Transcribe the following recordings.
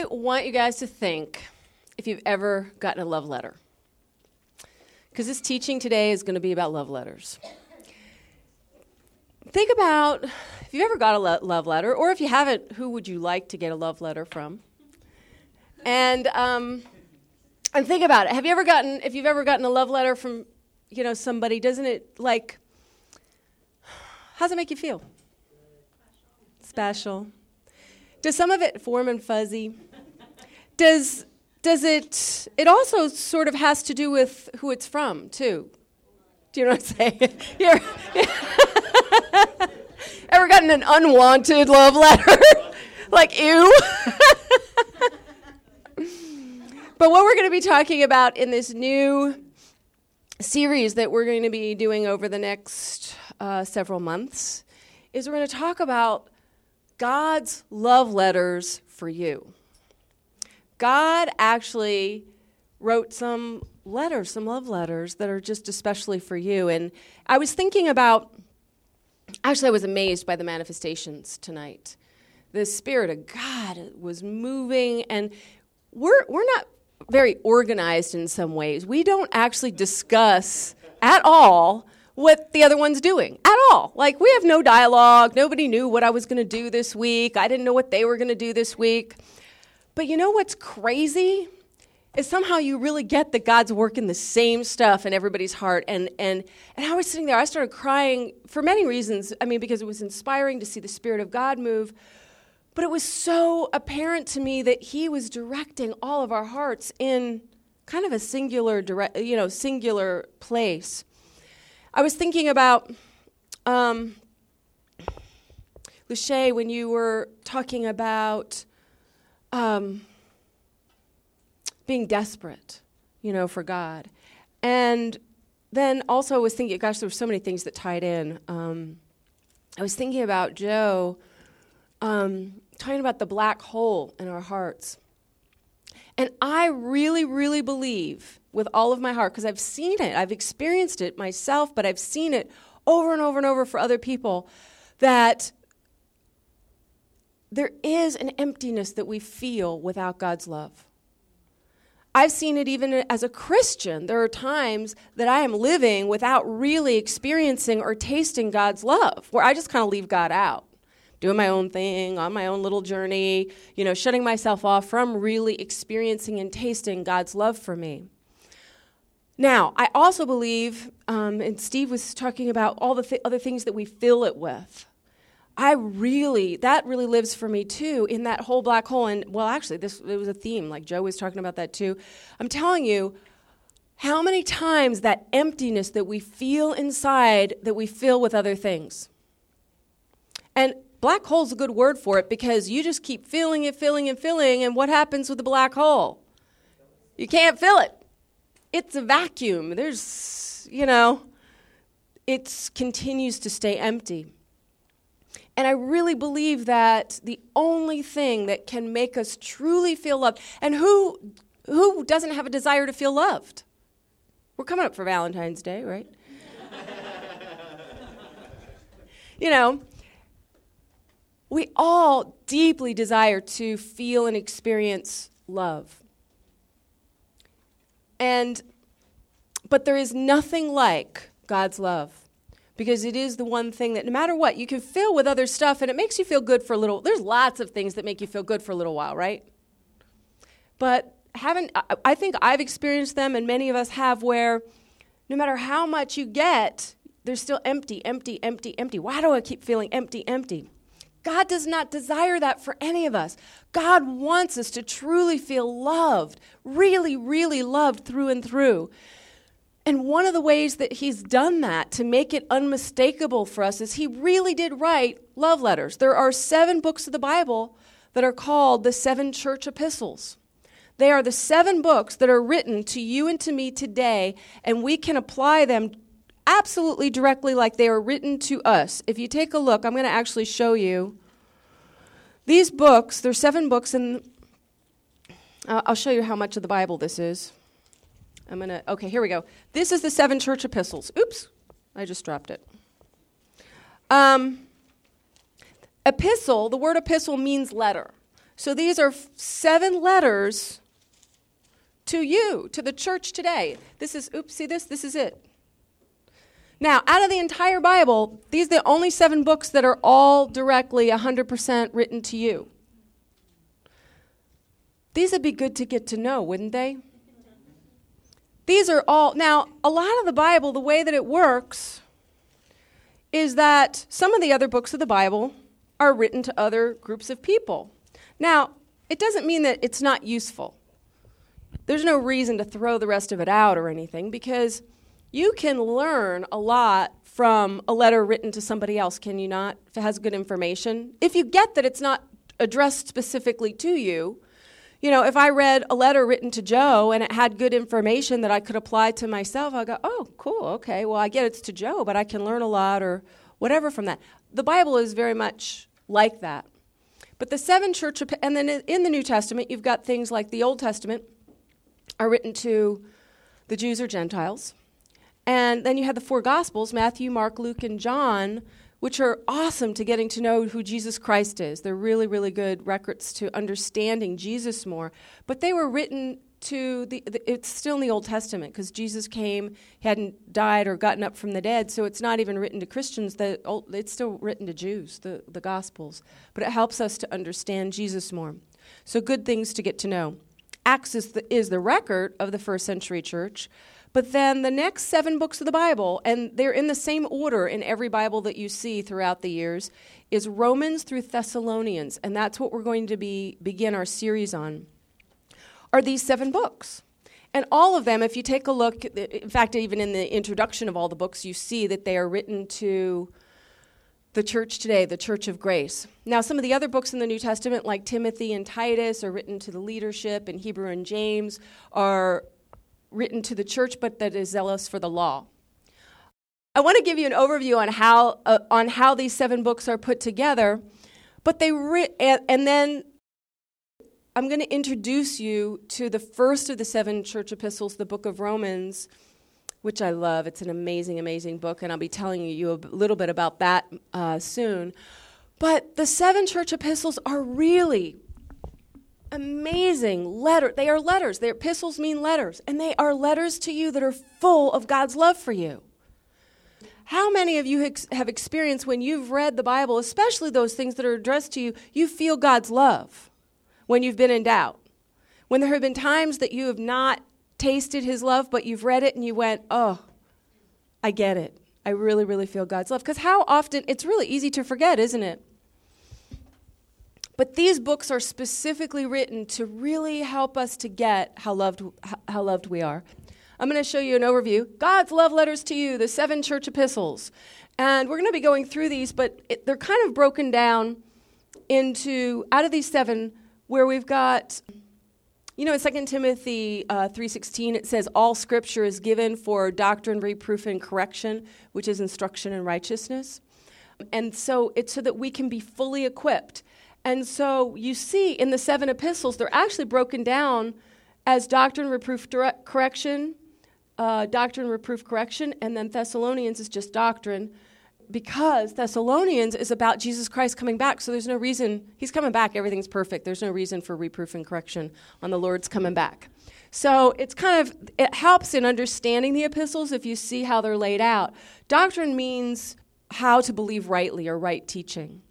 I want you guys to think if you've ever gotten a love letter. Because this teaching today is going to be about love letters. Think about if you've ever got a lo- love letter, or if you haven't, who would you like to get a love letter from? And um, and think about it. Have you ever gotten if you've ever gotten a love letter from you know somebody? Doesn't it like? How does it make you feel? Special. Does some of it form and fuzzy? Does does it it also sort of has to do with who it's from too. Do you know what i'm saying? You're, ever gotten an unwanted love letter? Like ew. But what we're going to be talking about in this new series that we're going to be doing over the next uh, several months is we're going to talk about god's love letters for you God actually wrote some letters, some love letters that are just especially for you. And I was thinking about, actually, I was amazed by the manifestations tonight. The Spirit of God was moving, and we're, we're not very organized in some ways. We don't actually discuss at all what the other one's doing at all. Like, we have no dialogue. Nobody knew what I was going to do this week. I didn't know what they were going to do this week. But you know what's crazy? Is somehow you really get that God's working the same stuff in everybody's heart. And, and, and I was sitting there, I started crying for many reasons. I mean, because it was inspiring to see the Spirit of God move. But it was so apparent to me that He was directing all of our hearts in kind of a singular, direct, you know, singular place. I was thinking about um, when you were talking about um, being desperate, you know, for God. And then also I was thinking, gosh, there were so many things that tied in. Um, I was thinking about Joe um, talking about the black hole in our hearts. And I really, really believe with all of my heart, because I've seen it, I've experienced it myself, but I've seen it over and over and over for other people, that there is an emptiness that we feel without God's love. I've seen it even as a Christian. There are times that I am living without really experiencing or tasting God's love, where I just kind of leave God out, doing my own thing, on my own little journey, you know, shutting myself off from really experiencing and tasting God's love for me. Now, I also believe, um, and Steve was talking about all the th- other things that we fill it with. I really, that really lives for me too in that whole black hole. And well, actually, this it was a theme, like Joe was talking about that too. I'm telling you, how many times that emptiness that we feel inside that we fill with other things. And black hole's a good word for it because you just keep filling it, filling and filling, and what happens with the black hole? You can't fill it. It's a vacuum. There's, you know, it continues to stay empty. And I really believe that the only thing that can make us truly feel loved, and who, who doesn't have a desire to feel loved? We're coming up for Valentine's Day, right? you know, we all deeply desire to feel and experience love. And, but there is nothing like God's love because it is the one thing that no matter what, you can fill with other stuff and it makes you feel good for a little. There's lots of things that make you feel good for a little while, right? But haven't I think I've experienced them and many of us have where no matter how much you get, there's still empty, empty, empty, empty. Why do I keep feeling empty, empty? God does not desire that for any of us. God wants us to truly feel loved, really, really loved through and through. And one of the ways that he's done that to make it unmistakable for us is he really did write love letters. There are seven books of the Bible that are called the seven church epistles. They are the seven books that are written to you and to me today, and we can apply them absolutely directly like they are written to us. If you take a look, I'm going to actually show you these books. There's seven books, and uh, I'll show you how much of the Bible this is. I'm going to, okay, here we go. This is the seven church epistles. Oops, I just dropped it. Um, epistle, the word epistle means letter. So these are seven letters to you, to the church today. This is, oops, see this? This is it. Now, out of the entire Bible, these are the only seven books that are all directly 100% written to you. These would be good to get to know, wouldn't they? These are all, now, a lot of the Bible, the way that it works is that some of the other books of the Bible are written to other groups of people. Now, it doesn't mean that it's not useful. There's no reason to throw the rest of it out or anything because you can learn a lot from a letter written to somebody else, can you not? If it has good information. If you get that it's not addressed specifically to you, you know, if I read a letter written to Joe and it had good information that I could apply to myself, I go, oh, cool, okay, well, I get it's to Joe, but I can learn a lot or whatever from that. The Bible is very much like that. But the seven church, and then in the New Testament, you've got things like the Old Testament are written to the Jews or Gentiles. And then you have the four Gospels Matthew, Mark, Luke, and John which are awesome to getting to know who Jesus Christ is. They're really, really good records to understanding Jesus more. But they were written to the, the it's still in the Old Testament because Jesus came, he hadn't died or gotten up from the dead, so it's not even written to Christians. That it's still written to Jews, the, the Gospels. But it helps us to understand Jesus more. So good things to get to know. Acts is the, is the record of the first century church. But then the next seven books of the Bible, and they're in the same order in every Bible that you see throughout the years, is Romans through Thessalonians, and that's what we're going to be begin our series on. Are these seven books? And all of them, if you take a look, in fact, even in the introduction of all the books, you see that they are written to the church today, the church of grace. Now, some of the other books in the New Testament, like Timothy and Titus, are written to the leadership, and Hebrew and James are written to the church, but that is zealous for the law. I want to give you an overview on how, uh, on how these seven books are put together, but they and, and then I'm going to introduce you to the first of the seven church epistles, the book of Romans, which I love. It's an amazing, amazing book, and I'll be telling you a little bit about that uh, soon. But the seven church epistles are really amazing letter. They are letters. Their epistles mean letters, and they are letters to you that are full of God's love for you. How many of you have experienced when you've read the Bible, especially those things that are addressed to you, you feel God's love when you've been in doubt? When there have been times that you have not tasted His love, but you've read it and you went, oh, I get it. I really, really feel God's love. Because how often, it's really easy to forget, isn't it? But these books are specifically written to really help us to get how loved, how loved we are. I'm going to show you an overview. God's love letters to you, the seven church epistles. And we're going to be going through these, but it, they're kind of broken down into, out of these seven, where we've got, you know, in 2 Timothy uh, 3.16, it says, all scripture is given for doctrine, reproof, and correction, which is instruction in righteousness. And so it's so that we can be fully equipped. And so you see in the seven epistles, they're actually broken down as doctrine, reproof, direct, correction, uh, doctrine, reproof, correction, and then Thessalonians is just doctrine because Thessalonians is about Jesus Christ coming back. So there's no reason, he's coming back, everything's perfect. There's no reason for reproof and correction on the Lord's coming back. So it's kind of, it helps in understanding the epistles if you see how they're laid out. Doctrine means how to believe rightly or right teaching.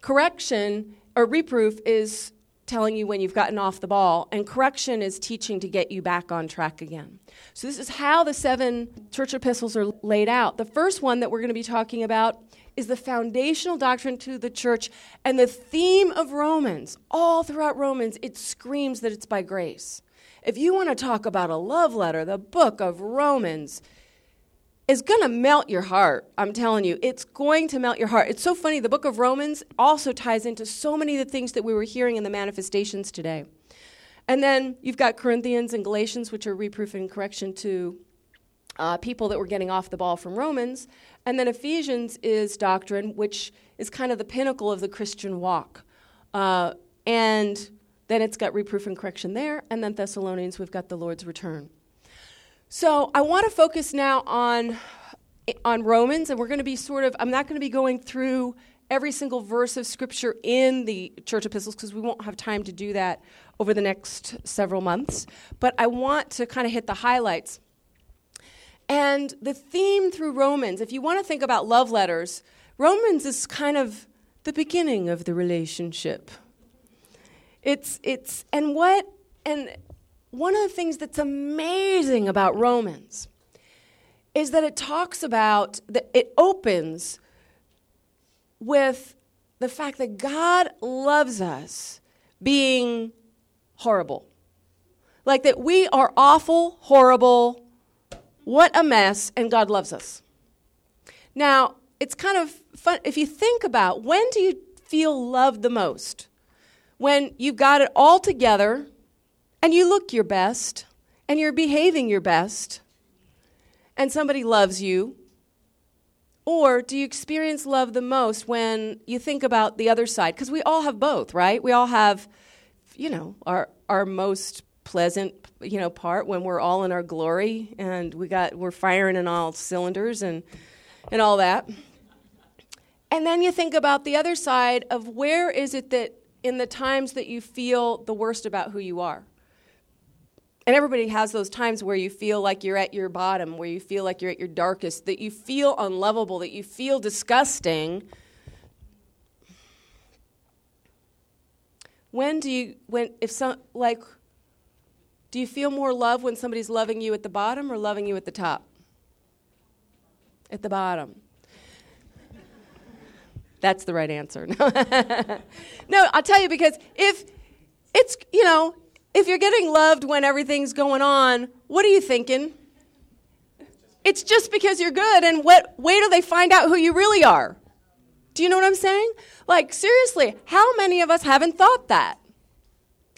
Correction or reproof is telling you when you've gotten off the ball, and correction is teaching to get you back on track again. So, this is how the seven church epistles are laid out. The first one that we're going to be talking about is the foundational doctrine to the church, and the theme of Romans, all throughout Romans, it screams that it's by grace. If you want to talk about a love letter, the book of Romans is going to melt your heart. I'm telling you, it's going to melt your heart. It's so funny. The book of Romans also ties into so many of the things that we were hearing in the manifestations today. And then you've got Corinthians and Galatians, which are reproof and correction to uh, people that were getting off the ball from Romans. And then Ephesians is doctrine, which is kind of the pinnacle of the Christian walk. Uh, and then it's got reproof and correction there. And then Thessalonians, we've got the Lord's return. So I want to focus now on on Romans, and we're going to be sort of. I'm not going to be going through every single verse of Scripture in the church epistles because we won't have time to do that over the next several months. But I want to kind of hit the highlights. And the theme through Romans, if you want to think about love letters, Romans is kind of the beginning of the relationship. It's, it's, and what, and one of the things that's amazing about Romans is that it talks about, that it opens with the fact that God loves us being horrible. Like that we are awful, horrible, what a mess, and God loves us. Now, it's kind of fun. If you think about when do you feel loved the most? When you've got it all together and you look your best and you're behaving your best and somebody loves you? Or do you experience love the most when you think about the other side? Because we all have both, right? We all have, you know, our, our most pleasant, you know, part when we're all in our glory and we got we're firing in all cylinders and and all that. And then you think about the other side of where is it that in the times that you feel the worst about who you are? And everybody has those times where you feel like you're at your bottom, where you feel like you're at your darkest, that you feel unlovable, that you feel disgusting. When do you, when, if some, like, do you feel more love when somebody's loving you at the bottom or loving you at the top? At the bottom. That's the right answer. no, I'll tell you because if it's, you know, if you're getting loved when everything's going on, what are you thinking? It's just because you're good, and what, wait till they find out who you really are. Do you know what I'm saying? Like, seriously, how many of us haven't thought that?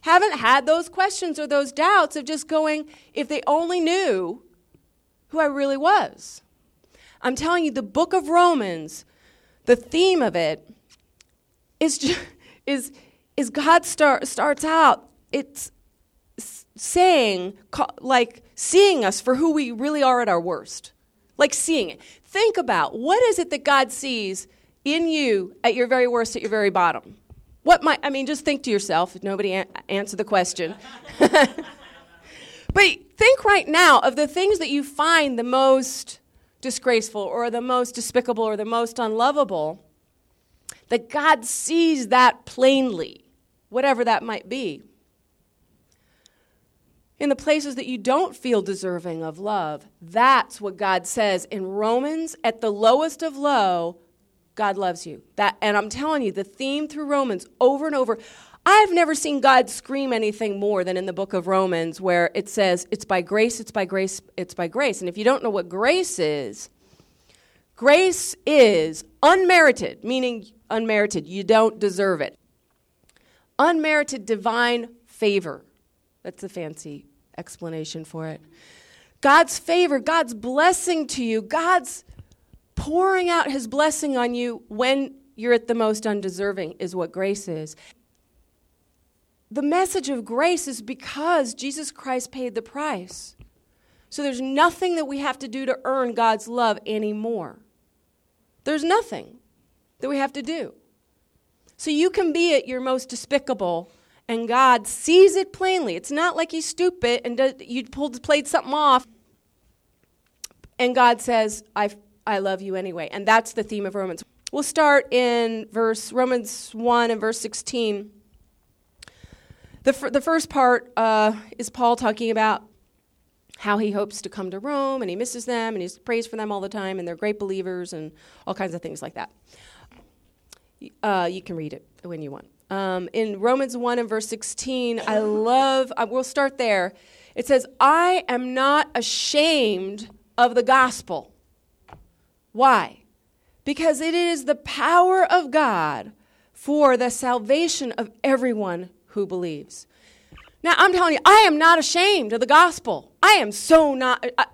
Haven't had those questions or those doubts of just going, if they only knew who I really was. I'm telling you, the book of Romans the theme of it is just, is is God start, starts out it's saying like seeing us for who we really are at our worst. Like seeing it. Think about what is it that god sees in you at your very worst at your very bottom? What might i mean just think to yourself if nobody a- answer the question. But think right now of the things that you find the most disgraceful or the most despicable or the most unlovable, that God sees that plainly, whatever that might be. In the places that you don't feel deserving of love, that's what God says in Romans at the lowest of low, God loves you. That and I'm telling you the theme through Romans over and over I've never seen God scream anything more than in the book of Romans, where it says, It's by grace, it's by grace, it's by grace. And if you don't know what grace is, grace is unmerited, meaning unmerited, you don't deserve it. Unmerited divine favor. That's a fancy explanation for it. God's favor, God's blessing to you, God's pouring out his blessing on you when you're at the most undeserving, is what grace is the message of grace is because Jesus Christ paid the price. So there's nothing that we have to do to earn God's love anymore. There's nothing that we have to do. So you can be at your most despicable, and God sees it plainly. It's not like he's stupid and does, you pulled, played something off, and God says, I, I love you anyway. And that's the theme of Romans. We'll start in verse Romans 1 and verse 16. The, f- the first part uh, is Paul talking about how he hopes to come to Rome and he misses them and he prays for them all the time and they're great believers and all kinds of things like that. Uh, you can read it when you want. Um, in Romans 1 and verse 16, I love, we'll start there. It says, I am not ashamed of the gospel. Why? Because it is the power of God for the salvation of everyone who believes. Now, I'm telling you, I am not ashamed of the gospel. I am so not. I,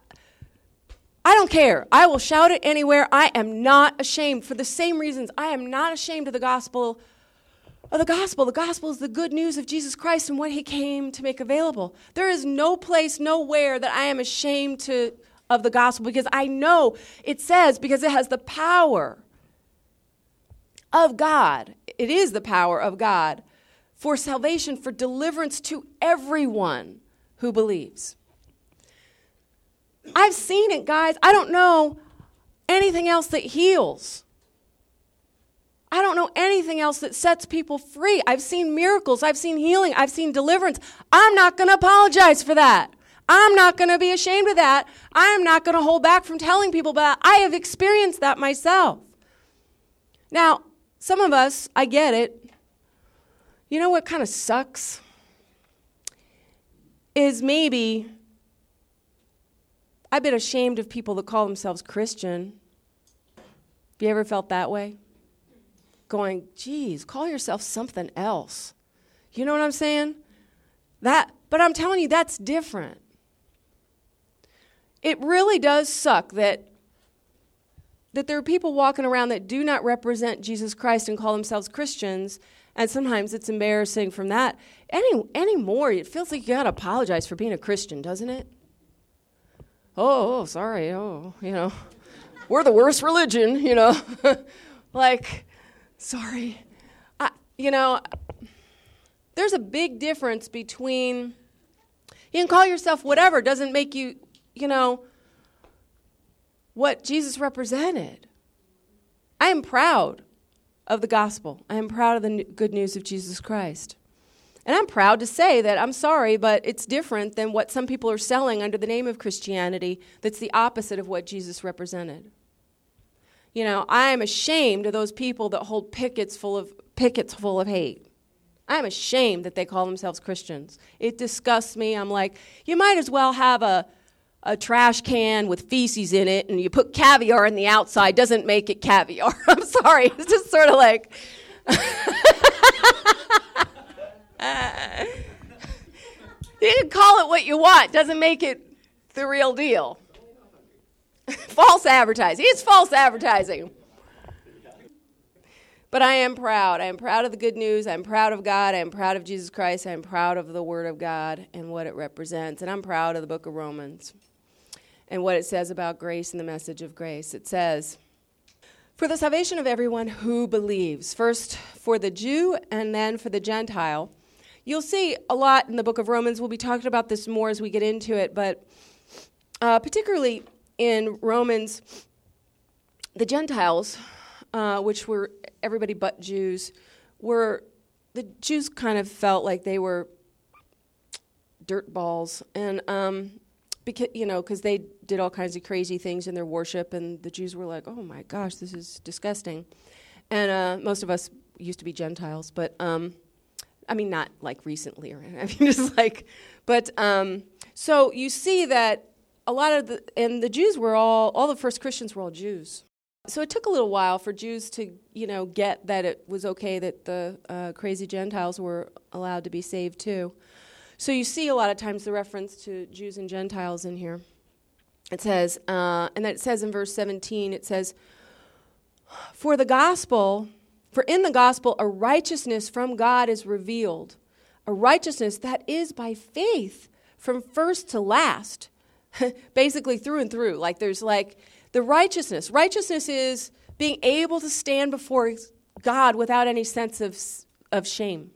I don't care. I will shout it anywhere. I am not ashamed for the same reasons. I am not ashamed of the gospel. Of the gospel. The gospel is the good news of Jesus Christ and what he came to make available. There is no place, nowhere that I am ashamed to, of the gospel because I know it says, because it has the power of God. It is the power of God for salvation, for deliverance to everyone who believes. I've seen it, guys. I don't know anything else that heals. I don't know anything else that sets people free. I've seen miracles, I've seen healing, I've seen deliverance. I'm not going to apologize for that. I'm not going to be ashamed of that. I'm not going to hold back from telling people about I have experienced that myself. Now, some of us, I get it. You know what kind of sucks? Is maybe I've been ashamed of people that call themselves Christian. Have you ever felt that way? Going, geez, call yourself something else. You know what I'm saying? That, but I'm telling you, that's different. It really does suck that that there are people walking around that do not represent Jesus Christ and call themselves Christians, and sometimes it's embarrassing from that. Any anymore, it feels like you gotta apologize for being a Christian, doesn't it? Oh, oh, oh sorry, oh, you know, we're the worst religion, you know, like, sorry, I, you know. There's a big difference between you can call yourself whatever doesn't make you, you know, what Jesus represented. I am proud of the gospel. I am proud of the good news of Jesus Christ. And I'm proud to say that I'm sorry, but it's different than what some people are selling under the name of Christianity that's the opposite of what Jesus represented. You know, I am ashamed of those people that hold pickets full of pickets full of hate. I'm ashamed that they call themselves Christians. It disgusts me. I'm like, you might as well have a a trash can with feces in it and you put caviar in the outside doesn't make it caviar. I'm sorry. It's just sort of like. you can call it what you want, doesn't make it the real deal. false advertising. It's false advertising. But I am proud. I am proud of the good news. I'm proud of God. I am proud of Jesus Christ. I am proud of the Word of God and what it represents. And I'm proud of the book of Romans and what it says about grace and the message of grace. It says, For the salvation of everyone who believes, first for the Jew and then for the Gentile. You'll see a lot in the book of Romans. We'll be talking about this more as we get into it, but uh, particularly in Romans, the Gentiles, uh, which were everybody but Jews, were the Jews kind of felt like they were dirt balls, and um, because you know because they did all kinds of crazy things in their worship and the jews were like oh my gosh this is disgusting. And uh, most of us used to be gentiles but um, i mean not like recently or i mean just like but um, so you see that a lot of the and the jews were all all the first christians were all jews so it took a little while for jews to you know get that it was okay that the uh, crazy gentiles were allowed to be saved too so you see a lot of times the reference to Jews and Gentiles in here. It says, uh, and then it says in verse 17, it says, For the gospel, for in the gospel a righteousness from God is revealed, a righteousness that is by faith from first to last, basically through and through. Like there's like the righteousness. Righteousness is being able to stand before God without any sense of, of shame,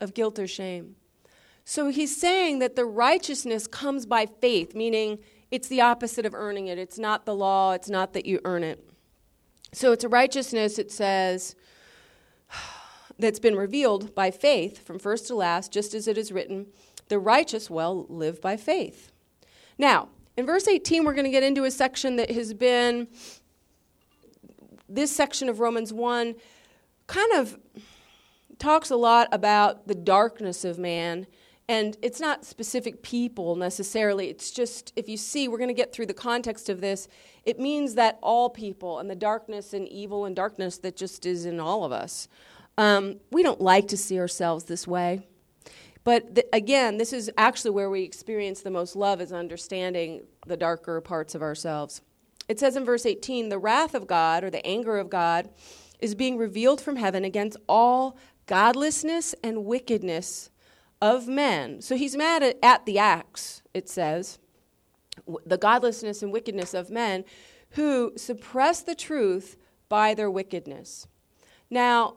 of guilt or shame. So he's saying that the righteousness comes by faith, meaning it's the opposite of earning it. It's not the law, it's not that you earn it. So it's a righteousness, it says, that's been revealed by faith from first to last, just as it is written, the righteous will live by faith. Now, in verse 18, we're going to get into a section that has been, this section of Romans 1 kind of talks a lot about the darkness of man and it's not specific people necessarily. It's just, if you see, we're going to get through the context of this. It means that all people and the darkness and evil and darkness that just is in all of us. Um, we don't like to see ourselves this way. But again, this is actually where we experience the most love, is understanding the darker parts of ourselves. It says in verse 18 the wrath of God, or the anger of God, is being revealed from heaven against all godlessness and wickedness of men. So he's mad at, at the acts, it says, the godlessness and wickedness of men who suppress the truth by their wickedness. Now,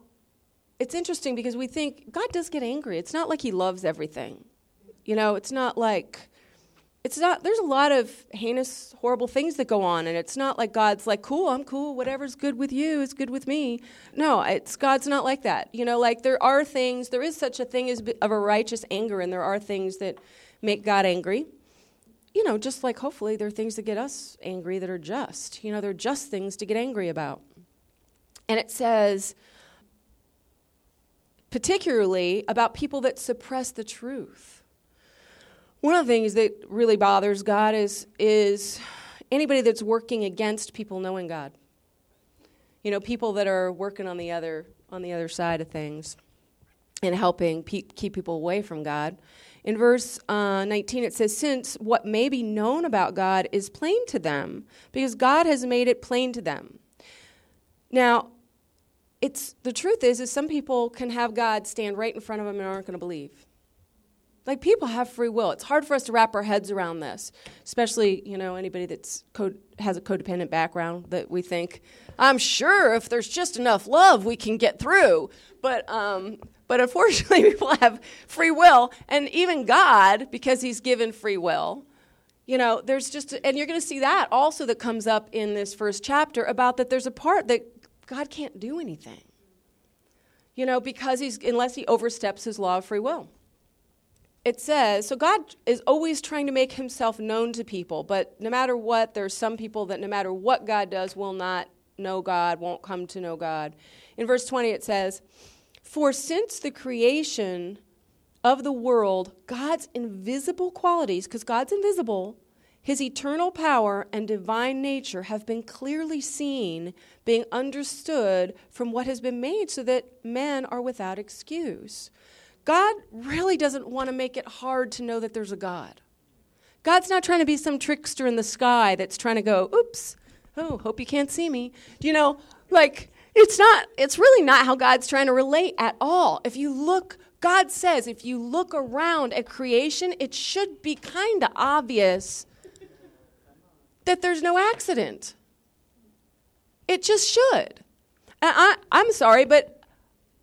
it's interesting because we think God does get angry. It's not like he loves everything. You know, it's not like it's not there's a lot of heinous horrible things that go on and it's not like god's like cool i'm cool. Whatever's good with you is good with me. No it's god's not like that. You know like there are things there is such a thing as of a righteous anger and there are things that make god angry. You know just like hopefully there are things that get us angry that are just. You know they're just things to get angry about. And it says particularly about people that suppress the truth one of the things that really bothers God is, is anybody that's working against people knowing God. You know, people that are working on the other, on the other side of things and helping pe- keep people away from God. In verse uh, 19, it says, Since what may be known about God is plain to them, because God has made it plain to them. Now, it's the truth is, is some people can have God stand right in front of them and aren't going to believe. Like people have free will. It's hard for us to wrap our heads around this, especially you know anybody that's co- has a codependent background that we think, I'm sure if there's just enough love we can get through. But um, but unfortunately people have free will, and even God because He's given free will. You know, there's just, and you're going to see that also that comes up in this first chapter about that there's a part that God can't do anything. You know, because he's, unless he oversteps his law of free will it says so God is always trying to make himself known to people, but no matter what, there's some people that no matter what God does will not know God, won't come to know God. In verse 20, it says, For since the creation of the world, God's invisible qualities, because God's invisible, his eternal power and divine nature have been clearly seen, being understood from what has been made, so that men are without excuse. God really doesn't want to make it hard to know that there's a God. God's not trying to be some trickster in the sky that's trying to go, oops, oh, hope you can't see me. You know, like, it's not, it's really not how God's trying to relate at all. If you look, God says, if you look around at creation, it should be kind of obvious that there's no accident. It just should. And I, I'm sorry, but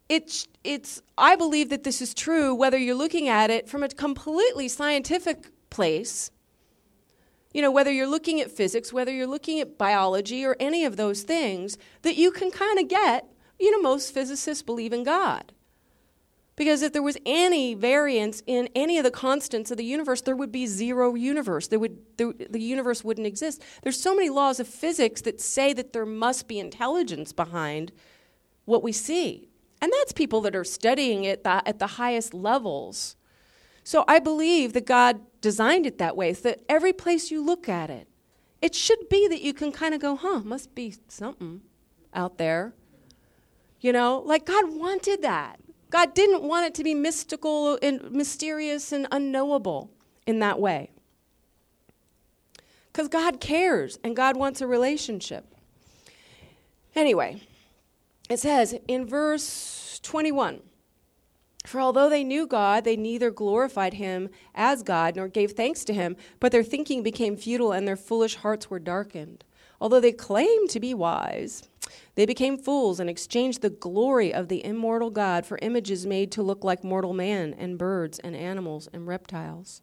it's, it's, I believe that this is true whether you're looking at it from a completely scientific place, you know, whether you're looking at physics, whether you're looking at biology or any of those things, that you can kind of get, you know, most physicists believe in God. Because if there was any variance in any of the constants of the universe, there would be zero universe. There would, there, the universe wouldn't exist. There's so many laws of physics that say that there must be intelligence behind what we see. And that's people that are studying it at the highest levels. So I believe that God designed it that way, so that every place you look at it, it should be that you can kind of go, huh, must be something out there. You know, like God wanted that. God didn't want it to be mystical and mysterious and unknowable in that way. Because God cares and God wants a relationship. Anyway, it says in verse 21 For although they knew God, they neither glorified him as God nor gave thanks to him, but their thinking became futile and their foolish hearts were darkened. Although they claimed to be wise, they became fools and exchanged the glory of the immortal God for images made to look like mortal man and birds and animals and reptiles.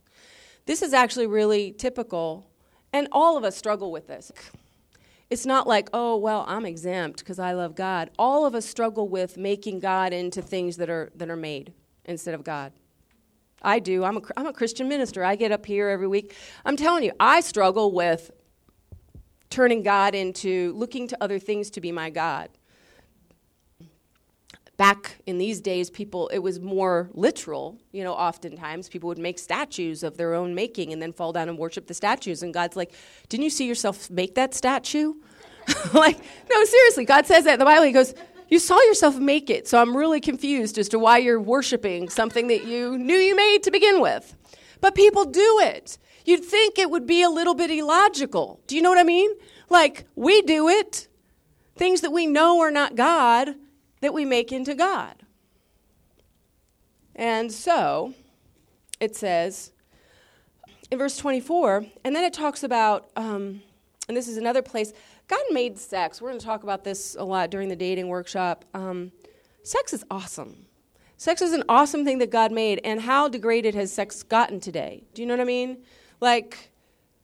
This is actually really typical, and all of us struggle with this. It's not like, oh, well, I'm exempt because I love God. All of us struggle with making God into things that are, that are made instead of God. I do. I'm a, I'm a Christian minister. I get up here every week. I'm telling you, I struggle with turning God into looking to other things to be my God. Back in these days, people, it was more literal. You know, oftentimes people would make statues of their own making and then fall down and worship the statues. And God's like, Didn't you see yourself make that statue? like, no, seriously, God says that in the Bible. He goes, You saw yourself make it, so I'm really confused as to why you're worshiping something that you knew you made to begin with. But people do it. You'd think it would be a little bit illogical. Do you know what I mean? Like, we do it. Things that we know are not God, that we make into God. And so it says in verse 24, and then it talks about, um, and this is another place, God made sex. We're going to talk about this a lot during the dating workshop. Um, sex is awesome. Sex is an awesome thing that God made, and how degraded has sex gotten today? Do you know what I mean? Like,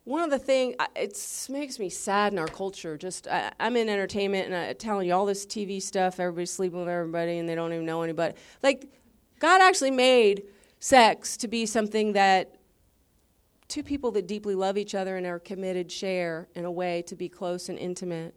one of the things it makes me sad in our culture. Just I, am in entertainment, and I'm telling you all this TV stuff. Everybody's sleeping with everybody, and they don't even know anybody. Like, God actually made sex to be something that two people that deeply love each other and are committed share in a way to be close and intimate.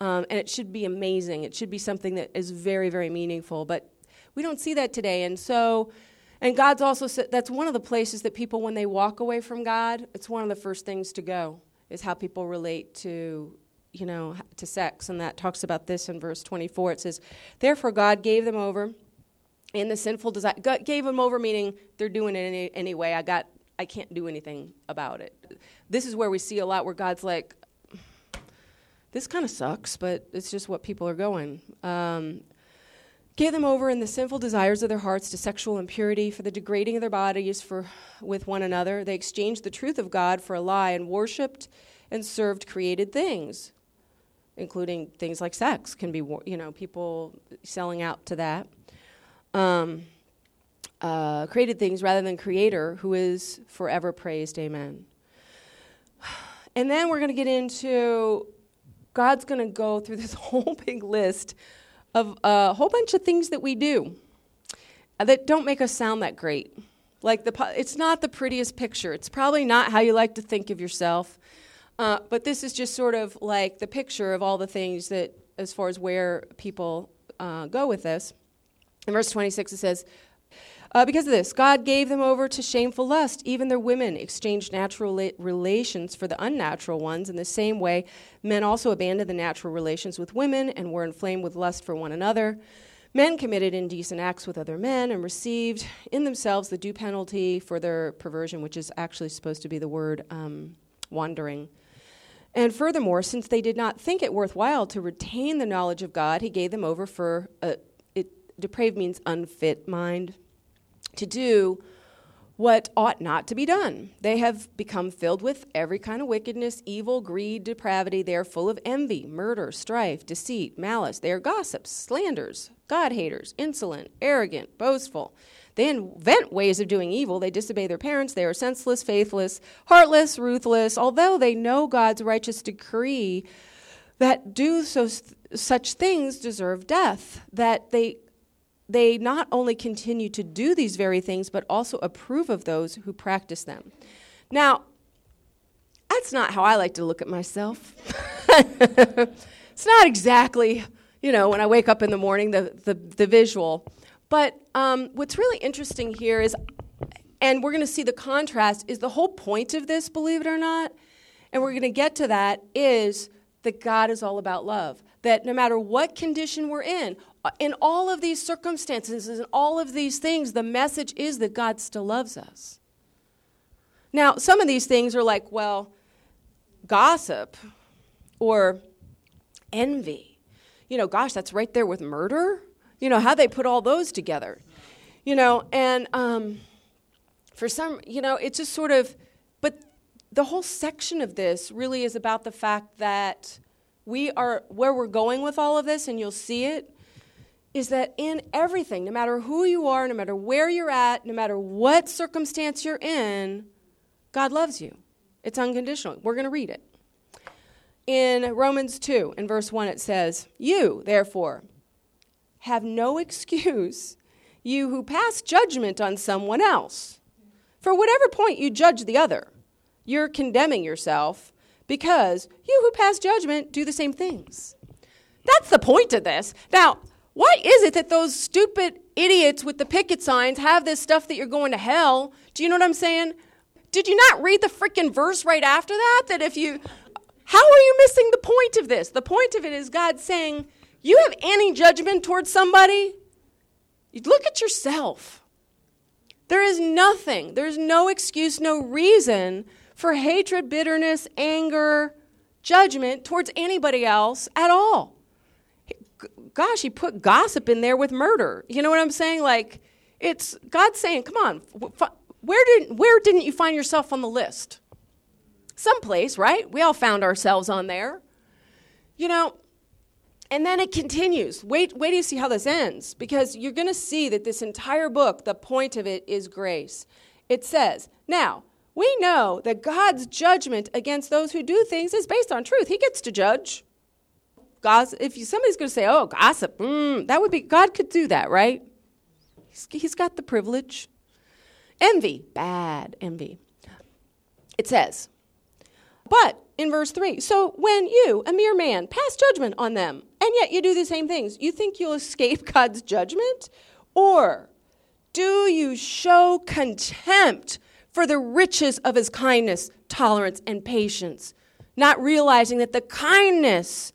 Um, and it should be amazing. It should be something that is very, very meaningful. But we don't see that today. And so, and God's also said that's one of the places that people, when they walk away from God, it's one of the first things to go, is how people relate to, you know, to sex. And that talks about this in verse 24. It says, Therefore, God gave them over in the sinful desire. God gave them over, meaning they're doing it any, anyway. I got, I can't do anything about it. This is where we see a lot where God's like, this kind of sucks, but it's just what people are going. Um, gave them over in the sinful desires of their hearts to sexual impurity, for the degrading of their bodies for, with one another. They exchanged the truth of God for a lie and worshipped and served created things, including things like sex, can be, you know, people selling out to that. Um, uh, created things rather than creator who is forever praised. Amen. And then we're going to get into God's going to go through this whole big list of a whole bunch of things that we do that don't make us sound that great. Like the, it's not the prettiest picture. It's probably not how you like to think of yourself. Uh, but this is just sort of like the picture of all the things that, as far as where people uh, go with this. In verse 26, it says, uh, because of this, God gave them over to shameful lust. Even their women exchanged natural la- relations for the unnatural ones. In the same way, men also abandoned the natural relations with women and were inflamed with lust for one another. Men committed indecent acts with other men and received in themselves the due penalty for their perversion, which is actually supposed to be the word um, wandering. And furthermore, since they did not think it worthwhile to retain the knowledge of God, he gave them over for a, it, depraved means unfit mind to do what ought not to be done. They have become filled with every kind of wickedness, evil, greed, depravity. They are full of envy, murder, strife, deceit, malice. They are gossips, slanders, God haters, insolent, arrogant, boastful. They invent ways of doing evil. They disobey their parents. They are senseless, faithless, heartless, ruthless. Although they know God's righteous decree that do so, such things deserve death, that they they not only continue to do these very things, but also approve of those who practice them. Now, that's not how I like to look at myself. it's not exactly, you know, when I wake up in the morning, the, the, the visual. But um, what's really interesting here is, and we're going to see the contrast, is the whole point of this, believe it or not, and we're going to get to that, is that God is all about love. That no matter what condition we're in, in all of these circumstances and all of these things, the message is that God still loves us. Now, some of these things are like, well, gossip or envy. You know, gosh, that's right there with murder. You know, how they put all those together. You know, and um, for some, you know, it's just sort of, but the whole section of this really is about the fact that we are, where we're going with all of this, and you'll see it, is that in everything, no matter who you are, no matter where you're at, no matter what circumstance you're in, God loves you. It's unconditional. We're going to read it. In Romans 2, in verse 1, it says, You, therefore, have no excuse, you who pass judgment on someone else. For whatever point you judge the other, you're condemning yourself because you who pass judgment do the same things. That's the point of this. Now, why is it that those stupid idiots with the picket signs have this stuff that you're going to hell? Do you know what I'm saying? Did you not read the freaking verse right after that? That if you, how are you missing the point of this? The point of it is God saying, you have any judgment towards somebody? You look at yourself. There is nothing, there's no excuse, no reason for hatred, bitterness, anger, judgment towards anybody else at all gosh, he put gossip in there with murder. You know what I'm saying? Like, it's God saying, come on, where, didn't, where didn't you find yourself on the list? Someplace, right? We all found ourselves on there. You know, And then it continues. Wait, wait you see how this ends, because you're going to see that this entire book, the point of it is grace. It says, Now, we know that God's judgment against those who do things is based on truth. He gets to judge. Gossip, if you, somebody's going to say, oh, gossip, mm, that would be, God could do that, right? He's, he's got the privilege. Envy, bad envy. It says, but in verse 3, so when you, a mere man, pass judgment on them, and yet you do the same things, you think you'll escape God's judgment? Or do you show contempt for the riches of his kindness, tolerance, and patience, not realizing that the kindness,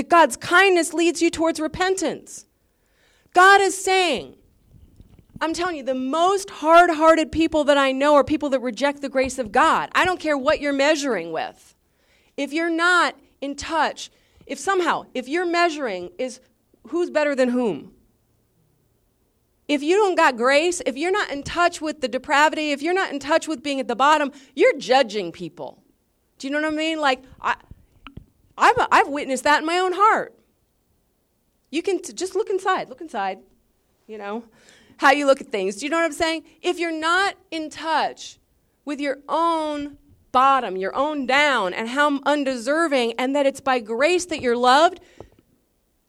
that God's kindness leads you towards repentance? God is saying, I'm telling you, the most hard hearted people that I know are people that reject the grace of God. I don't care what you're measuring with. If you're not in touch, if somehow, if you're measuring is who's better than whom, if you don't got grace, if you're not in touch with the depravity, if you're not in touch with being at the bottom, you're judging people. Do you know what I mean? Like, I, I've, I've witnessed that in my own heart. You can t- just look inside, look inside, you know how you look at things. Do you know what I'm saying? If you're not in touch with your own bottom, your own down, and how undeserving, and that it's by grace that you're loved,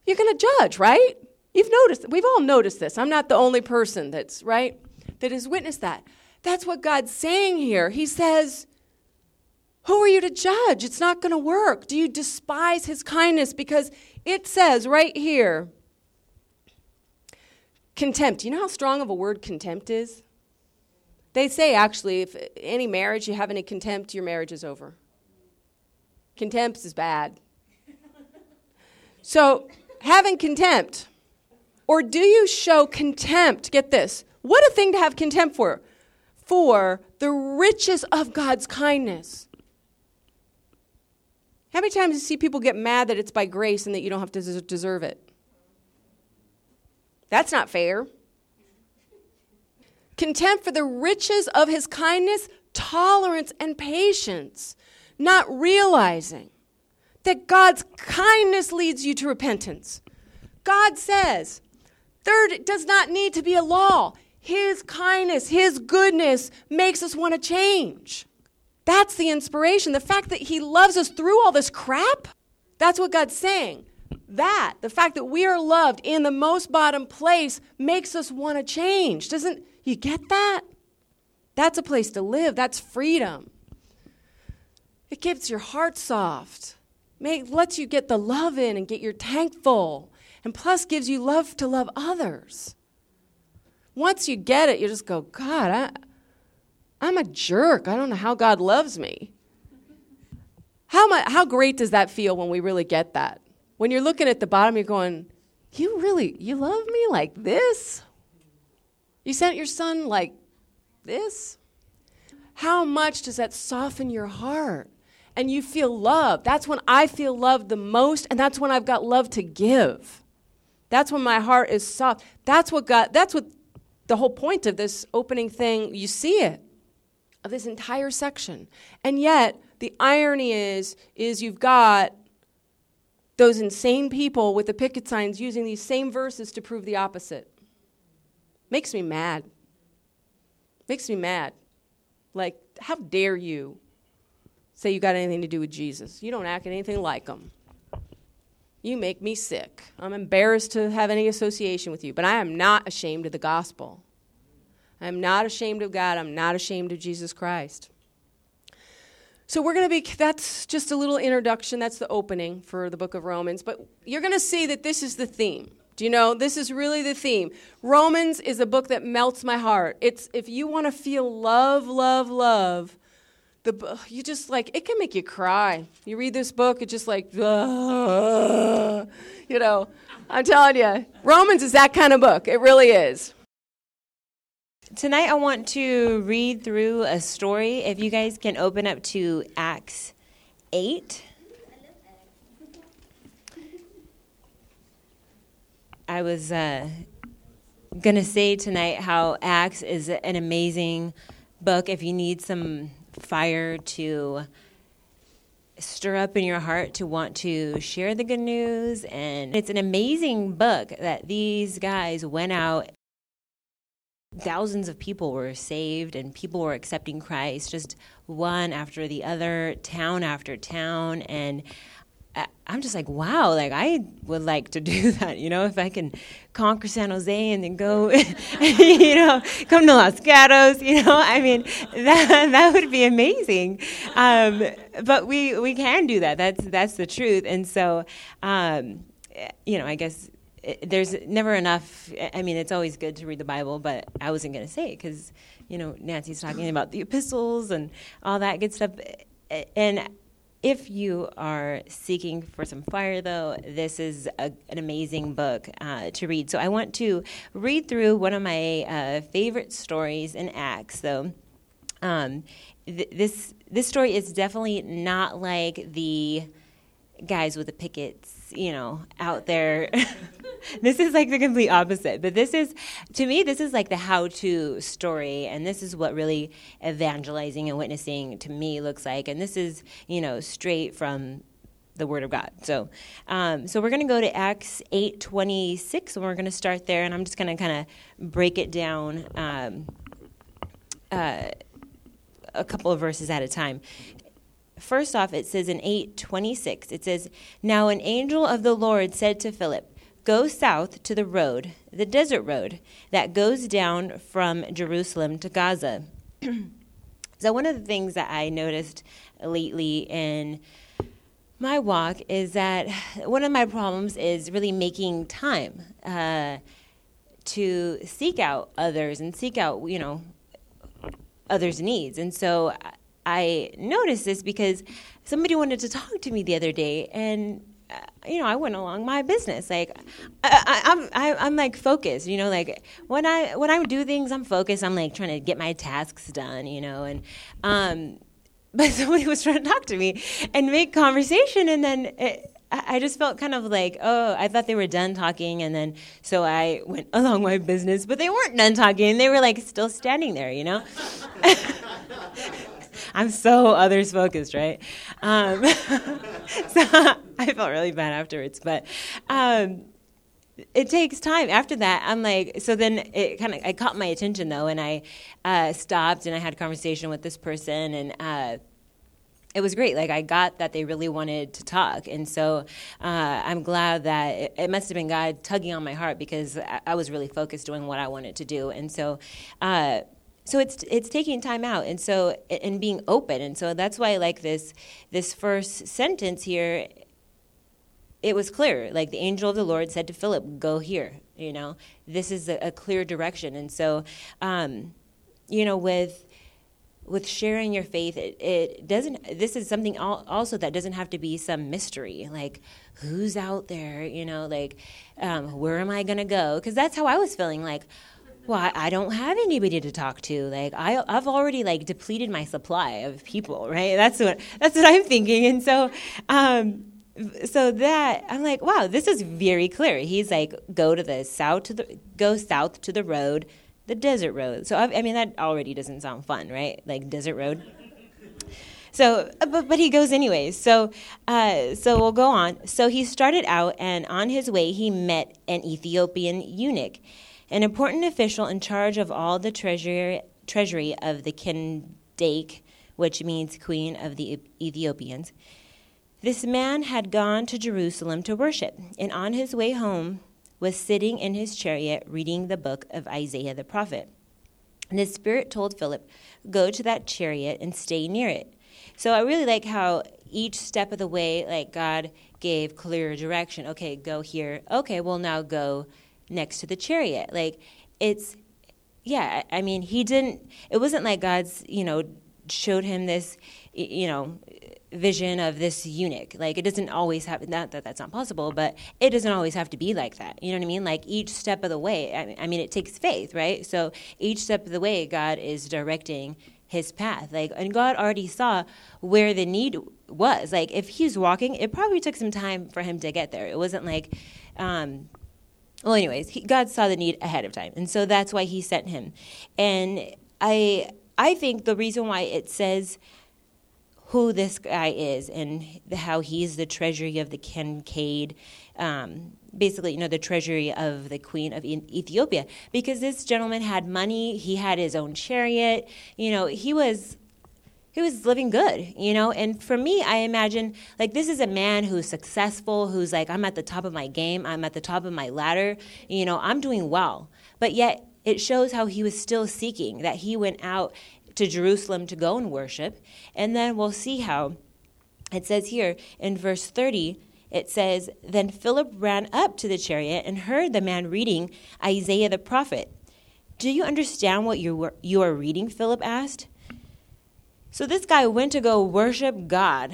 you're going to judge, right? You've noticed, we've all noticed this. I'm not the only person that's, right, that has witnessed that. That's what God's saying here. He says, Who are you to judge? It's not going to work. Do you despise his kindness? Because it says right here, Contempt. You know how strong of a word contempt is? They say actually, if any marriage you have any contempt, your marriage is over. Contempt is bad. So, having contempt, or do you show contempt? Get this. What a thing to have contempt for. For the riches of God's kindness. How many times do you see people get mad that it's by grace and that you don't have to deserve it? That's not fair. Contempt for the riches of his kindness, tolerance, and patience, not realizing that God's kindness leads you to repentance. God says, third, it does not need to be a law. His kindness, His goodness makes us want to change. That's the inspiration. The fact that He loves us through all this crap, that's what God's saying that, the fact that we are loved in the most bottom place, makes us want to change. Doesn't you get that? That's a place to live. That's freedom. It keeps your heart soft. Make, lets you get the love in and get your tank full. And plus gives you love to love others. Once you get it, you just go, God, I, I'm a jerk. I don't know how God loves me. How, how great does that feel when we really get that? when you're looking at the bottom, you're going, You really, you love me like this? You sent your son like this? How much does that soften your heart? And you feel love. That's when I feel loved the most, and that's when I've got love to give. That's when my heart is soft. That's what God, that's what the whole point of this opening thing, you see it, of this entire section. And yet, the irony is, is you've got those insane people with the picket signs using these same verses to prove the opposite. Makes me mad. Makes me mad. Like, how dare you say you got anything to do with Jesus? You don't act anything like him. You make me sick. I'm embarrassed to have any association with you, but I am not ashamed of the gospel. I am not ashamed of God. I'm not ashamed of Jesus Christ. So we're going to be, that's just a little introduction. That's the opening for the book of Romans. But you're going to see that this is the theme. Do you know? This is really the theme. Romans is a book that melts my heart. It's, if you want to feel love, love, love, the, you just like, it can make you cry. You read this book, it's just like, you know, I'm telling you, Romans is that kind of book. It really is. Tonight, I want to read through a story. If you guys can open up to Acts 8. I was uh, going to say tonight how Acts is an amazing book if you need some fire to stir up in your heart to want to share the good news. And it's an amazing book that these guys went out. Thousands of people were saved and people were accepting Christ, just one after the other, town after town. And I'm just like, wow, like I would like to do that, you know, if I can conquer San Jose and then go, you know, come to Los Gatos, you know, I mean, that that would be amazing. Um, but we we can do that. That's that's the truth. And so, um, you know, I guess there's never enough. I mean, it's always good to read the Bible, but I wasn't going to say it because, you know, Nancy's talking about the epistles and all that good stuff, and if you are seeking for some fire, though, this is a, an amazing book uh, to read. So I want to read through one of my uh, favorite stories in Acts, though. Um, th- this this story is definitely not like the guys with the pickets you know, out there. this is like the complete opposite. But this is, to me, this is like the how to story. And this is what really evangelizing and witnessing to me looks like. And this is, you know, straight from the Word of God. So, um, so we're going to go to Acts eight twenty six, and we're going to start there. And I'm just going to kind of break it down um, uh, a couple of verses at a time first off, it says in 826, it says, Now an angel of the Lord said to Philip, Go south to the road, the desert road, that goes down from Jerusalem to Gaza. so, one of the things that I noticed lately in my walk is that one of my problems is really making time uh, to seek out others and seek out, you know, others' needs. And so I noticed this because somebody wanted to talk to me the other day, and uh, you know, I went along my business. Like, I, am I'm, I'm like focused. You know, like when I when I do things, I'm focused. I'm like trying to get my tasks done. You know, and um, but somebody was trying to talk to me and make conversation, and then. It, I just felt kind of like, oh, I thought they were done talking, and then so I went along my business, but they weren't done talking. They were like still standing there, you know. I'm so others focused, right? Um, so I felt really bad afterwards, but. Um, it takes time after that i'm like so then it kind of i caught my attention though and i uh, stopped and i had a conversation with this person and uh, it was great. Like I got that they really wanted to talk, and so uh, I'm glad that it, it, must have been God tugging on my heart because I, I, was really focused doing what I wanted to do, and so uh, so it's it's taking time out and so and being open and so that's why like this this first sentence here. It was clear like the angel of the lord said to philip go here you know? This is a, a clear direction and so um, you know with with sharing your faith it, it doesn't this is something also that doesn't have to be some mystery like who's out there you know? Like um, where am i going to go? Because that's how i was feeling like well, I, don't have anybody to talk to. Like I, I've already like depleted my supply of people, right? That's what that's what I'm thinking. And so, um, so that I'm like, wow, this is very clear. He's like, go to the south to the go south to the road, the desert road. So I've, I mean, that already doesn't sound fun, right? Like desert road. So, but, but he goes anyways. So, uh, so we'll go on. So he started out, and on his way, he met an Ethiopian eunuch an important official in charge of all the treasury, treasury of the Kandake, which means Queen of the Ethiopians. This man had gone to Jerusalem to worship, and on his way home was sitting in his chariot reading the book of Isaiah the prophet. And the Spirit told Philip, Go to that chariot and stay near it. So I really like how each step of the way, like God gave clear direction. Okay, go here. Okay, well, now go next to the chariot. Like it's yeah, I mean, he didn't it wasn't like God's, you know, showed him this you know, vision of this eunuch. Like it doesn't always have not that that's not possible, but it doesn't always have to be like that. You know what I mean? Like each step of the way. I mean, it takes faith, right? So each step of the way, God is directing his path. Like, and God already saw where the need was. Like, if he's walking, it probably took some time for him to get there. It wasn't like, um, well anyways he, god saw the need ahead of time and so that's why he sent him and i i think the reason why it says who this guy is and how he's the treasury of the Kincaid, um, basically, you know, the treasury of the queen of Ethiopia. Because this gentleman had money, he had his own chariot, you know, he was he was living good, you know? And for me, I imagine like this is a man who's successful, who's like, I'm at the top of my game, I'm at the top of my ladder, you know, I'm doing well. But yet, it shows how he was still seeking, that he went out to Jerusalem to go and worship. And then we'll see how it says here in verse 30 it says, Then Philip ran up to the chariot and heard the man reading Isaiah the prophet. Do you understand what you, you are reading? Philip asked. So this guy went to go worship God,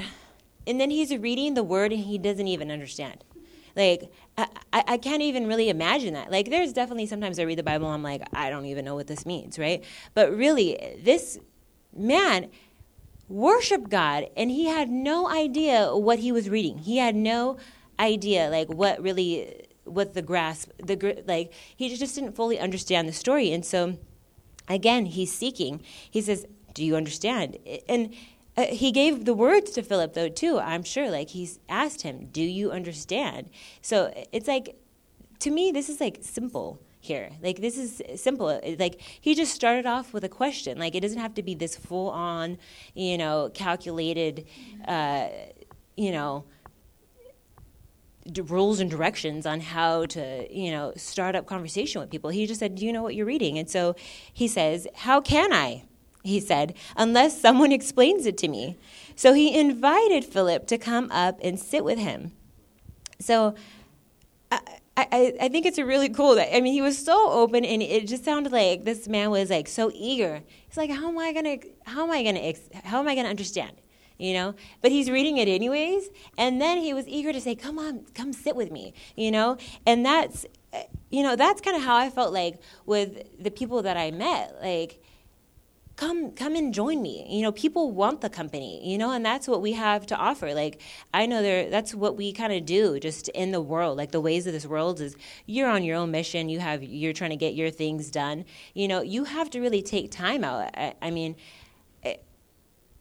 and then he's reading the word and he doesn't even understand. Like, I, I can't even really imagine that. Like, there's definitely sometimes I read the Bible, I'm like, I don't even know what this means, right? But really, this man worshiped God, and he had no idea what he was reading. He had no idea, like, what really, what the grasp, the like, he just didn't fully understand the story. And so, again, he's seeking. He says, do you understand? And uh, he gave the words to Philip, though, too, I'm sure. Like, he's asked him, Do you understand? So it's like, to me, this is like simple here. Like, this is simple. Like, he just started off with a question. Like, it doesn't have to be this full on, you know, calculated, uh, you know, rules and directions on how to, you know, start up conversation with people. He just said, "Do you know what you're reading?" And so he says, "How can I?" He said, unless someone explains it to me. So he invited Philip to come up and sit with him. So I, I, I think it's a really cool that I mean he was so open and it just sounded like this man was like so eager. He's like, how am I gonna how am I gonna how am I gonna understand? You know, but he's reading it anyways, and then he was eager to say, "Come on, come sit with me." You know, and that's, you know, that's kind of how I felt like with the people that I met. Like, come come and join me. You know people want the company you know and that's what we have to offer. Like i know there that's what we kind of do just in the world like the ways of this world is you're on your own mission you have you're trying to get your things done. You know you have to really take time out. I, I mean it,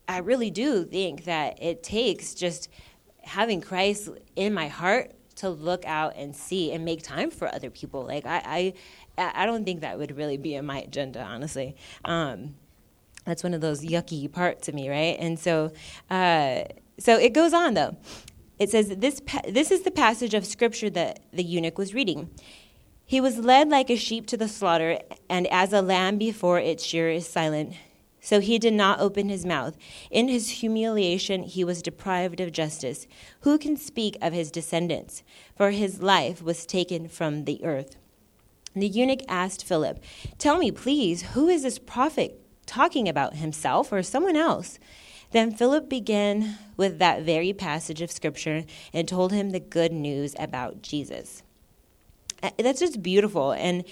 i really do think that it takes just having christ in my heart to look out and see and make time for other people. Like i i, I don't think that would really be in my agenda honestly. Um, that's one of those yucky parts of me, right? And so, uh, so it goes on though. It says this. Pa- this is the passage of scripture that the eunuch was reading. He was led like a sheep to the slaughter, and as a lamb before its shearer is silent, so he did not open his mouth. In his humiliation, he was deprived of justice. Who can speak of his descendants? For his life was taken from the earth. The eunuch asked Philip, Tell me, please, who is this prophet talking about himself or someone else. Then Philip began with that very passage of scripture and told him the good news about Jesus. Uh, that's just beautiful. And,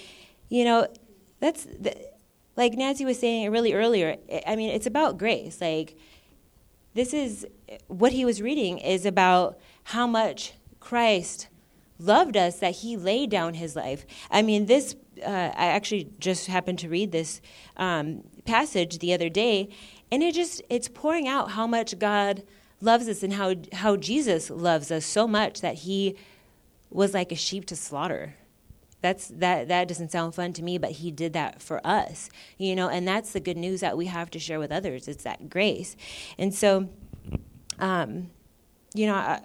you know, that's like Nancy was saying really earlier. I mean, it's about grace. Like, this is what he was reading is about how much Christ loved us that he laid down his life. I mean, this, uh, I actually just happened to read this um, passage the other day, and it just it's pouring out how much God loves us and how how Jesus loves us so much that he was like a sheep to slaughter. That's that that doesn't sound fun to me, but he did that for us. You know, and that's the good news that we have to share with others. It's that grace. And so um you know, I,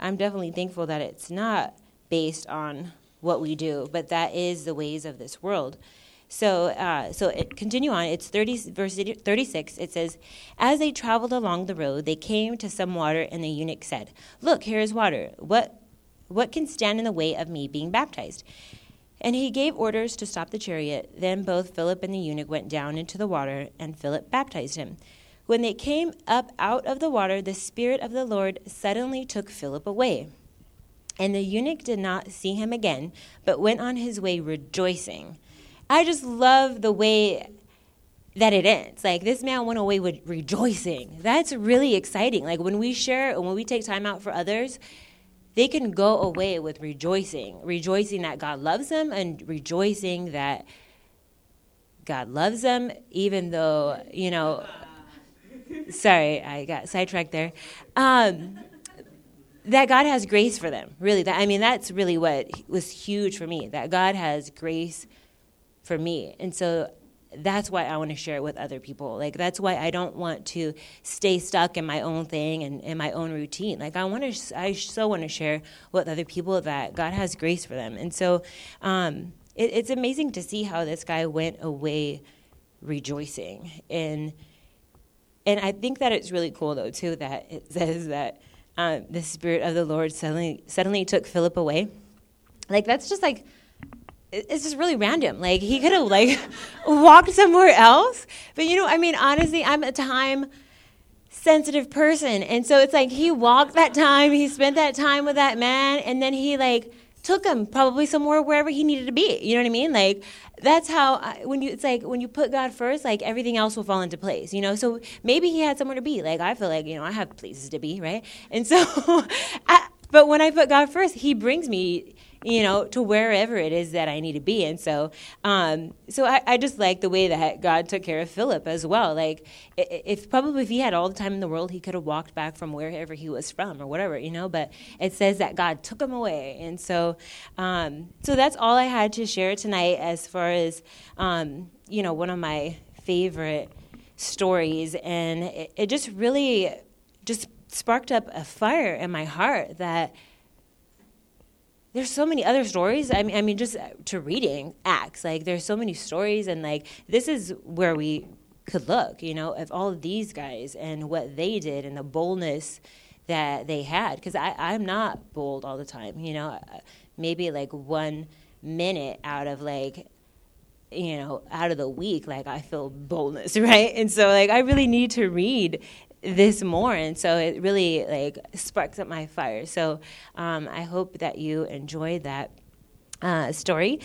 I'm definitely thankful that it's not based on what we do, but that is the ways of this world. So, uh, so it, continue on. It's 30, verse 36. It says, As they traveled along the road, they came to some water, and the eunuch said, Look, here is water. What, what can stand in the way of me being baptized? And he gave orders to stop the chariot. Then both Philip and the eunuch went down into the water, and Philip baptized him. When they came up out of the water, the Spirit of the Lord suddenly took Philip away. And the eunuch did not see him again, but went on his way rejoicing I just love the way that it ends. Like this man went away with rejoicing. That's really exciting. Like when we share and when we take time out for others, they can go away with rejoicing, rejoicing that God loves them and rejoicing that God loves them, even though, you know, sorry, I got sidetracked there. Um, that God has grace for them. Really, that I mean, that's really what was huge for me. That God has grace for me, and so that's why I want to share it with other people. Like that's why I don't want to stay stuck in my own thing and in my own routine. Like I want to, I so want to share with other people that God has grace for them. And so um, it, it's amazing to see how this guy went away rejoicing and and I think that it's really cool though too that it says that um, the spirit of the Lord suddenly suddenly took Philip away. Like that's just like it's just really random. Like he could have like walked somewhere else, but you know, I mean, honestly, I'm a time sensitive person, and so it's like he walked that time, he spent that time with that man, and then he like took him probably somewhere wherever he needed to be. You know what I mean? Like that's how I, when you it's like when you put God first, like everything else will fall into place. You know, so maybe he had somewhere to be. Like I feel like you know I have places to be, right? And so, I, but when I put God first, He brings me you know, to wherever it is that I need to be. And so, um, so I, I, just like the way that God took care of Philip as well. Like, if probably if he had all the time in the world, he could have walked back from wherever he was from or whatever, you know. But it says that God took him away, and so, um, so that's all I had to share tonight as far as, um, you know, one of my favorite stories, and it, it just really just sparked up a fire in my heart that there's so many other stories. I mean, I mean, just uh, to reading Acts, like there's so many stories, and like this is where we could look, you know, of all of these guys and what they did and the boldness that they had. Because I'm not bold all the time, you know. Uh, maybe like one minute out of like you know out of the week like i feel boldness right and so like i really need to read this more and so it really like sparks up my fire. So um, i hope that you enjoy that uh, story